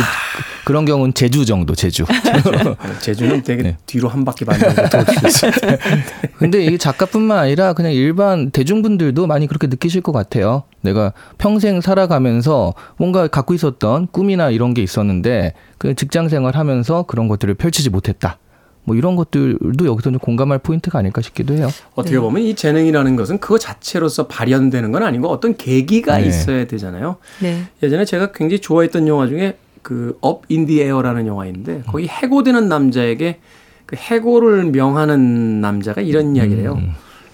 그런 경우는 제주 정도, 제주. (laughs) 제주는 되게 네. 뒤로 한 바퀴 반 정도 돌수 있어요. (laughs) 근데 이게 작가뿐만 아니라 그냥 일반 대중분들도 많이 그렇게 느끼실 것 같아요. 내가 평생 살아가면서 뭔가 갖고 있었던 꿈이나 이런 게 있었는데 그 직장 생활 하면서 그런 것들을 펼치지 못했다. 뭐 이런 것들도 여기서 좀 공감할 포인트가 아닐까 싶기도 해요. 어떻게 보면 이 재능이라는 것은 그거 자체로서 발현되는 건 아니고 어떤 계기가 네. 있어야 되잖아요. 네. 예전에 제가 굉장히 좋아했던 영화 중에 그업 인디 에어라는 영화인데 거기 해고되는 남자에게 그 해고를 명하는 남자가 이런 이야기를 해요.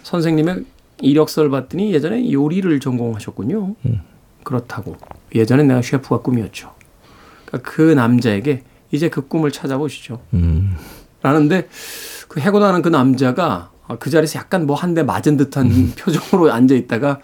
선생님의 이력서를 봤더니 예전에 요리를 전공하셨군요. 그렇다고. 예전에 내가 셰프가 꿈이었죠. 그러니까 그 남자에게 이제 그 꿈을 찾아보시죠. 음. 라는데 그 해고당하는 그 남자가 그 자리에서 약간 뭐 한 대 맞은 듯한 (laughs) 표정으로 앉아 있다가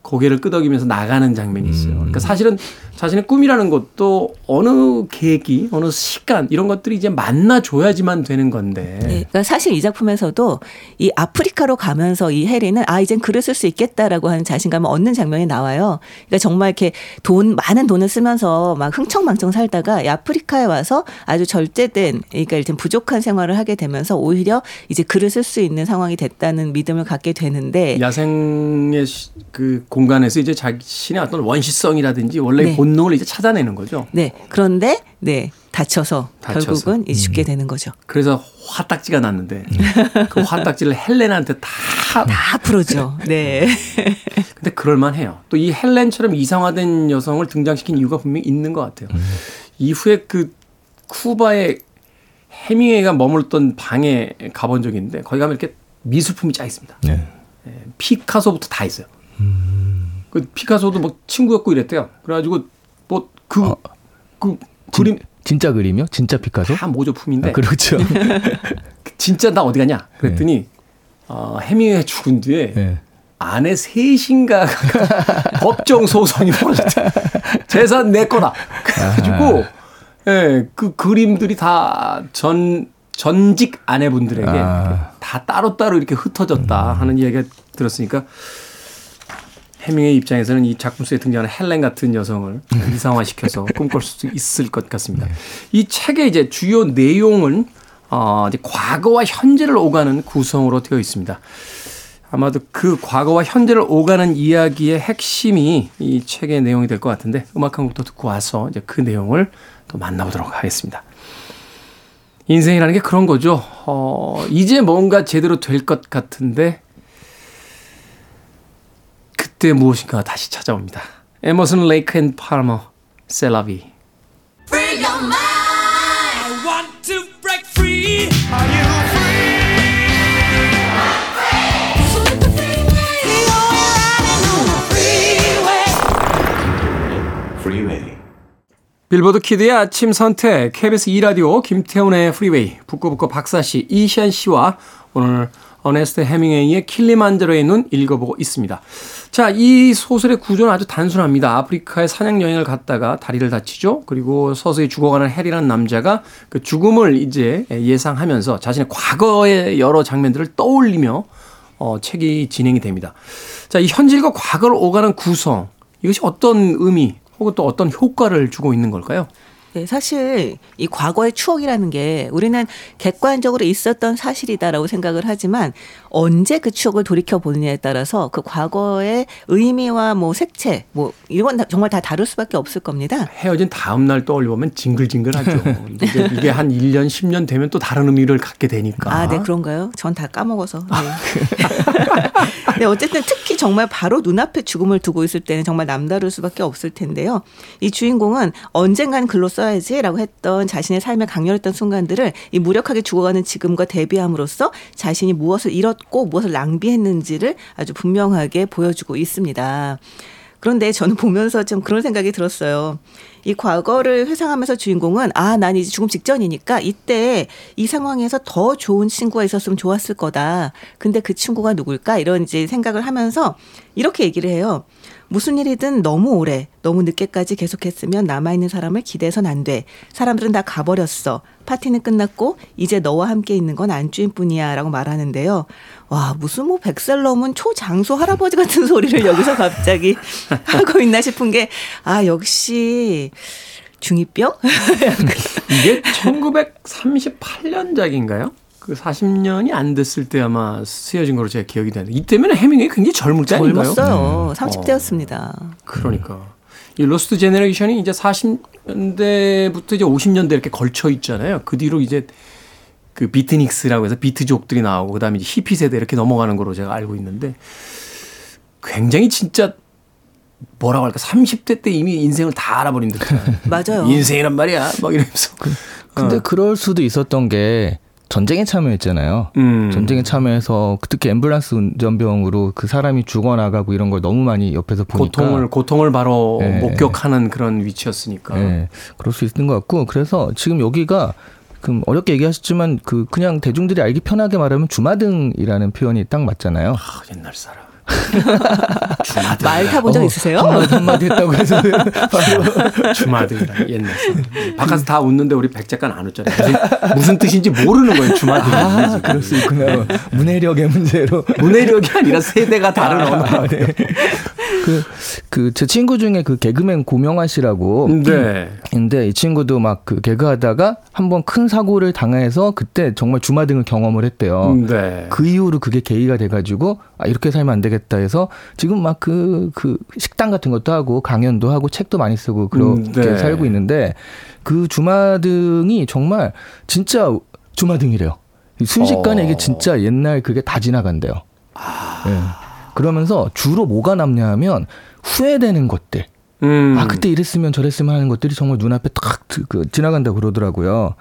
고개를 끄덕이면서 나가는 장면이 있어요. 그러니까 사실은 자신의 꿈이라는 것도 어느 계기, 어느 시간 이런 것들이 이제 만나줘야지만 되는 건데. 네, 그러니까 사실 이 작품에서도 이 아프리카로 가면서 이 해리는 아 이젠 글을 쓸 수 있겠다라고 하는 자신감을 얻는 장면이 나와요. 그러니까 정말 이렇게 돈 많은 돈을 쓰면서 막 흥청망청 살다가 이 아프리카에 와서 아주 절제된 그러니까 일단 부족한 생활을 하게 되면서 오히려 이제 글을 쓸 수 있는 상황이 됐다는 믿음을 갖게 되는데 야생의 시- 그 공간에서 이제 자신의 어떤 원시성이라든지 원래 의 네. 본능을 이제 찾아내는 거죠. 네 그런데 네 다쳐서, 다쳐서. 결국은 이제 죽게 되는 거죠. 그래서 화딱지가 났는데 그 화딱지를 헬렌한테 다 다 풀어죠. 네. (laughs) 근데 그럴만 해요. 또 이 헬렌처럼 이상화된 여성을 등장시킨 이유가 분명히 있는 것 같아요. 이후에 그 쿠바의 해밍웨이가 머물렀던 방에 가본 적이 있는데 거기 가면 이렇게 미술품이 짜 있습니다. 네. 피카소부터 다 있어요. 그 피카소도 뭐 친구였고 이랬대요. 그래가지고 뭐그그 그림 진짜 그림이요? 진짜 피카소? 다 모조품인데 아, 그렇죠. (laughs) 진짜 나 어디 가냐? 그랬더니 어, 해밍웨이 죽은 뒤에 네. 아내 셋인가 (laughs) 법정 소송이 벌어졌대. 재산 내 거다. 그래가지고 예, 그 그림들이 다 전 전직 아내분들에게 아. 다 따로따로 이렇게 흩어졌다 하는 이야기가 들었으니까 해밍의 입장에서는 이 작품 속에 등장하는 헬렌 같은 여성을 이상화시켜서 (laughs) 꿈꿀 수 있을 것 같습니다. 이 책의 이제 주요 내용은 어, 이제 과거와 현재를 오가는 구성으로 되어 있습니다. 아마도 그 과거와 현재를 오가는 이야기의 핵심이 이 책의 내용이 될 것 같은데 음악 한 곡도 듣고 와서 이제 그 내용을 또 만나보도록 하겠습니다. 인생이라는 게 그런 거죠. 어, 이제 뭔가 제대로 될 것 같은데 그때 무엇인가 다시 찾아옵니다. 에머슨 레이크 앤 팔머 C'est la vie. 빌보드 키드의 아침 선택 KBS 2라디오 김태훈의 프리웨이 북끄북끄 박사씨 이시한 씨와 오늘 어네스트 헤밍웨이의 킬리만자로의 눈 읽어보고 있습니다. 자, 이 소설의 구조는 아주 단순합니다. 아프리카에 사냥 여행을 갔다가 다리를 다치죠. 그리고 서서히 죽어가는 해리라는 남자가 그 죽음을 이제 예상하면서 자신의 과거의 여러 장면들을 떠올리며 어, 책이 진행이 됩니다. 자, 이 현실과 과거를 오가는 구성 이것이 어떤 의미 혹은 또 어떤 효과를 주고 있는 걸까요? 네, 사실 이 과거의 추억이라는 게 우리는 객관적으로 있었던 사실이다라고 생각을 하지만 언제 그 추억을 돌이켜 보느냐에 따라서 그 과거의 의미와 뭐 색채 뭐 이건 다- 정말 다 다를 수밖에 없을 겁니다. 헤어진 다음 날 떠올려 보면 징글징글하죠. (laughs) 이게, 이게 한 1년, 10년 되면 또 다른 의미를 갖게 되니까. 아, 네, 그런가요? 전 다 까먹어서. 네. (laughs) 네, 어쨌든 특히 정말 바로 눈앞에 죽음을 두고 있을 때는 정말 남다를 수밖에 없을 텐데요. 이 주인공은 언젠간 글로 써야지라고 했던 자신의 삶에 강렬했던 순간들을 이 무력하게 죽어가는 지금과 대비함으로써 자신이 무엇을 잃었 고 무엇을 낭비했는지를 아주 분명하게 보여주고 있습니다. 그런데 저는 보면서 좀 그런 생각이 들었어요. 이 과거를 회상하면서 주인공은 아, 난 이제 죽음 직전이니까 이때 이 상황에서 더 좋은 친구가 있었으면 좋았을 거다. 근데 그 친구가 누굴까? 이런 이제 생각을 하면서 이렇게 얘기를 해요. 무슨 일이든 너무 오래, 너무 늦게까지 계속했으면 남아있는 사람을 기대해선 안 돼. 사람들은 다 가버렸어. 파티는 끝났고, 이제 너와 함께 있는 건 안주인 뿐이야. 라고 말하는데요. 와, 무슨 뭐 백살 넘은 초장수 할아버지 같은 소리를 여기서 갑자기 (laughs) 하고 있나 싶은 게, 아, 역시, 중2병? 이게 1938년작인가요? 그 40년이 안 됐을 때 아마 쓰여진 걸로 제가 기억이 되는데 이때면 해밍이 굉장히 젊을 때 아닌가요? 젊었어요. 30대였습니다. 그러니까 이 Lost Generation이 이제 40년대부터 이제 50년대 이렇게 걸쳐 있잖아요. 그 뒤로 이제 그 Beatniks라고 해서 비트족들이 나오고 그다음에 이제 히피 세대 이렇게 넘어가는 거로 제가 알고 있는데 굉장히 진짜 뭐라고 할까 30대 때 이미 인생을 다 알아버린 듯한 (laughs) 맞아요. 인생이란 말이야 막 이러면서 근데 어. 그럴 수도 있었던 게 전쟁에 참여했잖아요. 음. 전쟁에 참여해서 특히 앰뷸런스 운전병으로 그 사람이 죽어나가고 이런 걸 너무 많이 옆에서 보니까 고통을 고통을 바로 네. 목격하는 그런 위치였으니까 네, 그럴 수 있는 것 같고 그래서 지금 여기가 그 어렵게 얘기하셨지만 그 그냥 대중들이 알기 편하게 말하면 주마등이라는 표현이 딱 맞잖아요. 아, 옛날 사람 (laughs) 말 타본 적 어, 있으세요? 한마디 했다고 해서 (laughs) 바로 주마등이라 옛날 바깥에서 다 웃는데 우리 백 작가는 안 웃잖아요 무슨, 무슨 뜻인지 모르는 거예요 주마등 아 그럴 수 있구나 문해력의 문제로 문해력이 아니라 세대가 다른 언어 아, 네. 그, 그, 제 친구 중에 그 개그맨 고명환 씨라고. 네. 근데 이 친구도 막 그 개그하다가 한 번 큰 사고를 당해서 그때 정말 주마등을 경험을 했대요. 네. 그 이후로 그게 계기가 돼가지고 아 이렇게 살면 안 되겠다 해서 지금 막 그 그 식당 같은 것도 하고 강연도 하고 책도 많이 쓰고 그렇게 음, 네. 살고 있는데 그 주마등이 정말 진짜 주마등이래요. 이 순식간에 어. 이게 진짜 옛날 그게 다 지나간대요. 아. 예. 그러면서 주로 뭐가 남냐 하면 후회되는 것들. 음. 아 그때 이랬으면 저랬으면 하는 것들이 정말 눈앞에 탁 그, 지나간다 그러더라고요.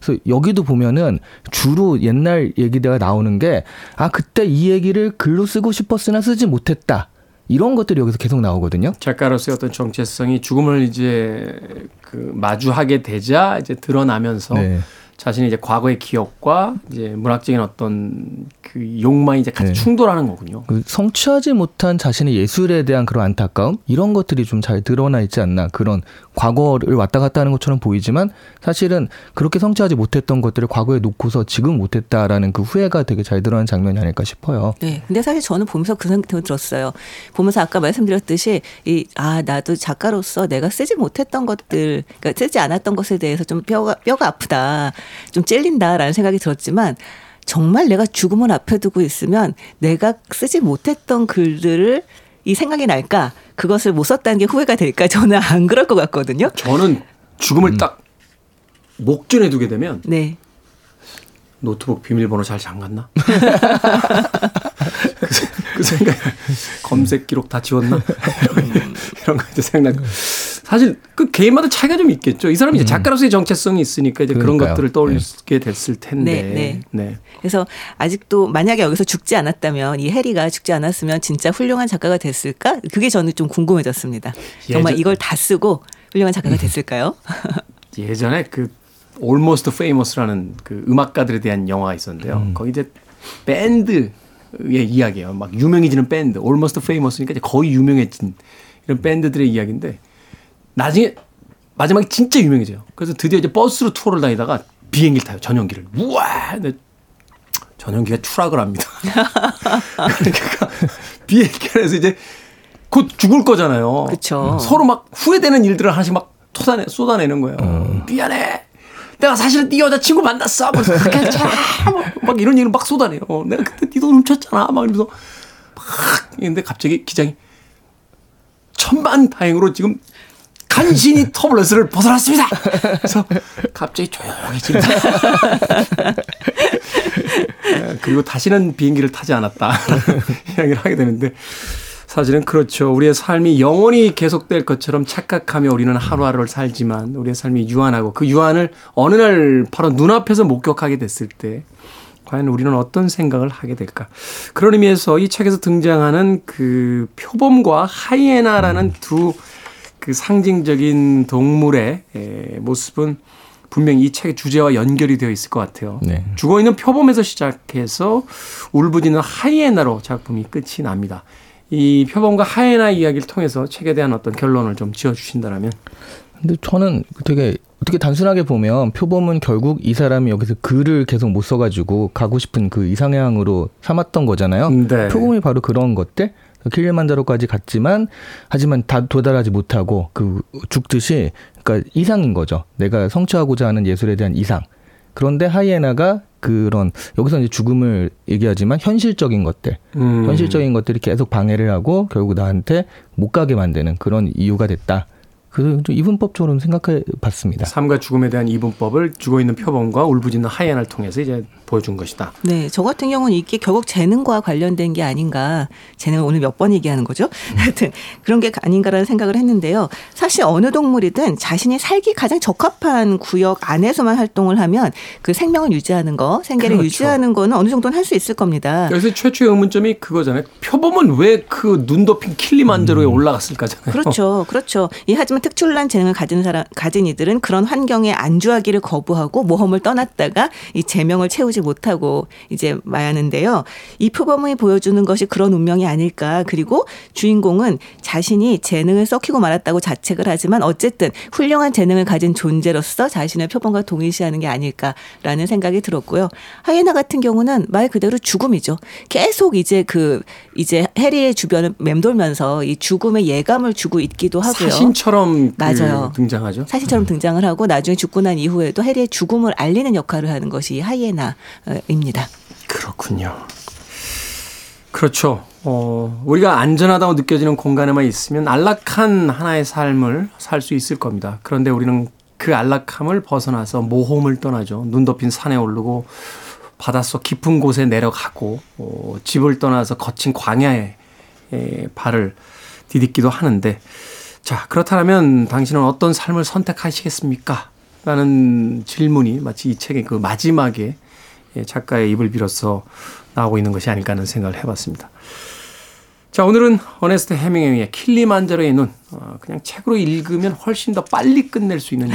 그래서 여기도 보면은 주로 옛날 얘기가 나오는 게 아 그때 이 얘기를 글로 쓰고 싶었으나 쓰지 못했다 이런 것들이 여기서 계속 나오거든요. 작가로서의 어떤 정체성이 죽음을 이제 그 마주하게 되자 이제 드러나면서 네. 자신의 이제 과거의 기억과 이제 문학적인 어떤 그 욕망이 이제 같이 네. 충돌하는 거군요. 그 성취하지 못한 자신의 예술에 대한 그런 안타까움 이런 것들이 좀 잘 드러나 있지 않나 그런 과거를 왔다 갔다 하는 것처럼 보이지만 사실은 그렇게 성취하지 못했던 것들을 과거에 놓고서 지금 못했다라는 그 후회가 되게 잘 드러난 장면이 아닐까 싶어요. 네. 근데 사실 저는 보면서 그 생각이 들었어요. 보면서 아까 말씀드렸듯이 이 아 나도 작가로서 내가 쓰지 못했던 것들, 그러니까 쓰지 않았던 것에 대해서 좀 뼈가 뼈가 아프다, 좀 찔린다라는 생각이 들었지만 정말 내가 죽음을 앞에 두고 있으면 내가 쓰지 못했던 글들을 이 생각이 날까? 그것을 못 썼다는 게 후회가 될까? (laughs) 저는 안 그럴 것 같거든요. 저는 죽음을 딱 목전에 두게 되면 네. 노트북 비밀번호 잘 잠갔나? (laughs) (laughs) 그, 생- 그 생각 검색 기록 다 지웠나? 이런 거 이제 생각나고 사실 그 개인마다 차이가 좀 있겠죠. 이 사람이 이제 작가로서의 정체성이 있으니까 이제 그런 음. 그러니까요. 것들을 떠올리게 됐을 텐데. 네, 네. 그래서 아직도 만약에 여기서 죽지 않았다면 이 해리가 죽지 않았으면 진짜 훌륭한 작가가 됐을까? 그게 저는 좀 궁금해졌습니다. 정말 예전- 이걸 다 쓰고 훌륭한 작가가 됐을까요? (laughs) 예전에 그 Almost Famous라는 그 음악가들에 대한 영화가 있었는데요. 거기 이제 밴드 의 이야기예요. 막 유명해지는 밴드. Almost Famous니까 이제 거의 유명해진 이런 밴드들의 이야기인데 나중에 마지막에 진짜 유명해져요. 그래서 드디어 이제 버스로 투어를 다니다가 비행기를 타요. 전용기를. 우와! 전용기가 추락을 합니다. (laughs) 그러니까 비행기 안에서 이제 곧 죽을 거잖아요. 그쵸. 서로 막 후회되는 일들을 하나씩 막 쏟아내, 쏟아내는 거예요. 미안해. 내가 사실은 네 여자친구 만났어. 괜찮아. 막, 막 이런 일을 막 쏟아내요. 내가 그때 네 돈 훔쳤잖아. 막 이러면서 막 근데 갑자기 기장이 천만 다행으로 지금 간신히 (laughs) 터블러스를 벗어났습니다. 그래서 갑자기 조용해집니다. 예, (laughs) 그리고 다시는 비행기를 타지 않았다. (laughs) 이야기를 하게 되는데 사실은 그렇죠. 우리의 삶이 영원히 계속될 것처럼 착각하며 우리는 하루하루를 살지만 우리의 삶이 유한하고 그 유한을 어느 날 바로 눈앞에서 목격하게 됐을 때 과연 우리는 어떤 생각을 하게 될까? 그런 의미에서 이 책에서 등장하는 그 표범과 하이에나라는 두 그 상징적인 동물의 에, 모습은 분명히 이 책의 주제와 연결이 되어 있을 것 같아요. 네. 죽어 있는 표범에서 시작해서 울부짖는 하이에나로 작품이 끝이 납니다. 이 표범과 하이에나 이야기를 통해서 책에 대한 어떤 결론을 좀 지어 주신다면 근데 저는 되게 어떻게 단순하게 보면 표범은 결국 이 사람이 여기서 글을 계속 못 써가지고 가고 싶은 그 이상향으로 삼았던 거잖아요. 네. 표범이 바로 그런 것들. 킬리만자로까지 갔지만 하지만 다 도달하지 못하고 그 죽듯이 그러니까 이상인 거죠. 내가 성취하고자 하는 예술에 대한 이상. 그런데 하이에나가 그런 여기서 이제 죽음을 얘기하지만 현실적인 것들, 음. 현실적인 것들이 계속 방해를 하고 결국 나한테 못 가게 만드는 그런 이유가 됐다. 그래서 좀 이분법처럼 생각해 봤습니다. 삶과 죽음에 대한 이분법을 죽어 있는 표범과 울부짖는 하이에나를 통해서 이제 보여준 것이다. 네, 저 같은 경우는 이게 결국 재능과 관련된 게 아닌가. 재능을 오늘 몇 번 얘기하는 거죠? 하여튼 그런 게 아닌가라는 생각을 했는데요. 사실 어느 동물이든 자신이 살기 가장 적합한 구역 안에서만 활동을 하면 그 생명을 유지하는 거, 생계를 그렇죠. 유지하는 거는 어느 정도는 할 수 있을 겁니다. 여기서 최초의 의문점이 그거잖아요. 표범은 왜 그 눈 덮인 킬리만자로에 올라갔을까잖아요. 그렇죠. 그렇죠. 이 하지만 특출난 재능을 가진 사람 가진 이들은 그런 환경에 안주하기를 거부하고 모험을 떠났다가 이 제명을 채우지 못하고 이제 마야는데요. 이 표범이 보여주는 것이 그런 운명이 아닐까. 그리고 주인공은 자신이 재능을 썩히고 말았다고 자책을 하지만 어쨌든 훌륭한 재능을 가진 존재로서 자신을 표범과 동일시하는 게 아닐까라는 생각이 들었고요. 하이에나 같은 경우는 말 그대로 죽음이죠. 계속 이제 그 이제 해리의 주변을 맴돌면서 이 죽음의 예감을 주고 있기도 하고요. 사신처럼 그 맞아요. 등장하죠. 사실처럼 등장을 하고 나중에 죽고 난 이후에도 해리의 죽음을 알리는 역할을 하는 것이 이 하이에나입니다. 그렇군요. 그렇죠. 어, 우리가 안전하다고 느껴지는 공간에만 있으면 안락한 하나의 삶을 살 수 있을 겁니다. 그런데 우리는 그 안락함을 벗어나서 모험을 떠나죠. 눈 덮인 산에 오르고 바닷속 깊은 곳에 내려가고 어, 집을 떠나서 거친 광야에 에, 발을 디딛기도 하는데 자 그렇다면 당신은 어떤 삶을 선택하시겠습니까? 라는 질문이 마치 이 책의 그 마지막에 예, 작가의 입을 빌어서 나오고 있는 것이 아닐까 하는 생각을 해봤습니다. 자, 오늘은 어네스트 해밍웨이의 킬리만자로의 눈. 어, 그냥 책으로 읽으면 훨씬 더 빨리 끝낼 수 있는. (laughs)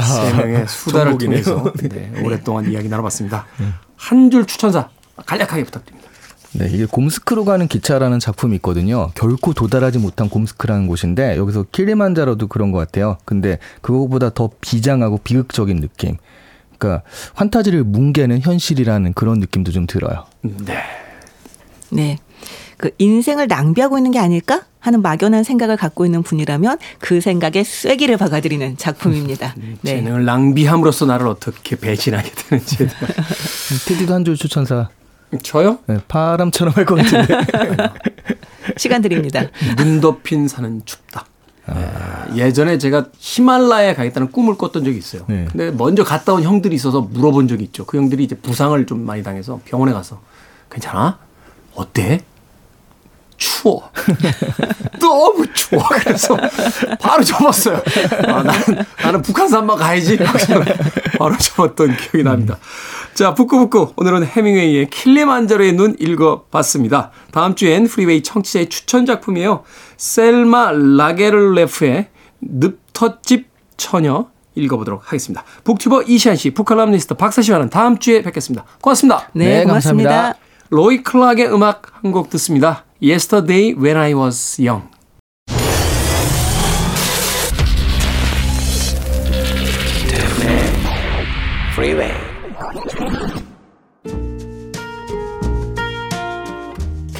세 명의 수다를 전복이네요. 통해서 네, (laughs) 오랫동안 이야기 나눠봤습니다. 한 줄 추천사 간략하게 부탁드립니다. 네, 이게 곰스크로 가는 기차라는 작품이 있거든요. 결코 도달하지 못한 곰스크라는 곳인데 여기서 킬리만자로도 그런 것 같아요. 근데 그거보다 더 비장하고 비극적인 느낌. 그러니까 환타지를 뭉개는 현실이라는 그런 느낌도 좀 들어요. 네. 네. 그 인생을 낭비하고 있는 게 아닐까 하는 막연한 생각을 갖고 있는 분이라면 그 생각에 쐐기를 박아드리는 작품입니다. (laughs) 네. 재능을 낭비함으로써 나를 어떻게 배신하게 되는지. (laughs) 테디도 한 줄 추천사. 저요? 네, 바람처럼 할 것 같은데. (laughs) 시간 드립니다. 눈 덮인 산은 춥다. 네, 예전에 제가 히말라야에 가겠다는 꿈을 꿨던 적이 있어요. 네. 근데 먼저 갔다 온 형들이 있어서 물어본 적이 있죠. 그 형들이 이제 부상을 좀 많이 당해서 병원에 가서 괜찮아? 어때? 추워. (laughs) 너무 추워. 그래서 바로 접었어요. 아, 나는, 나는 북한산만 가야지. (laughs) 바로 접었던 기억이 납니다. 자, 북끄북끄. 오늘은 헤밍웨이의 킬리만자로의 눈 읽어봤습니다. 다음 주엔 프리웨이 청취자의 추천 작품이에요. 셀마 라게를뢰프의 늪텃집 처녀 읽어보도록 하겠습니다. 북튜버 이시한 씨, 북칼럼니스트 박사 씨와는 다음 주에 뵙겠습니다. 고맙습니다. 네, 네, 고맙습니다. 감사합니다. 로이 클락의 음악 한 곡 듣습니다. Yesterday When I Was Young.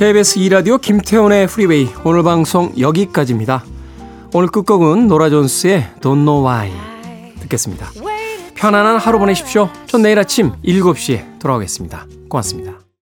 KBS 2라디오 김태훈의 프리웨이 오늘 방송 여기까지입니다. 오늘 끝곡은 노라 존스의 Don't Know Why 듣겠습니다. 편안한 하루 보내십시오. 전 내일 아침 7시에 돌아오겠습니다. 고맙습니다.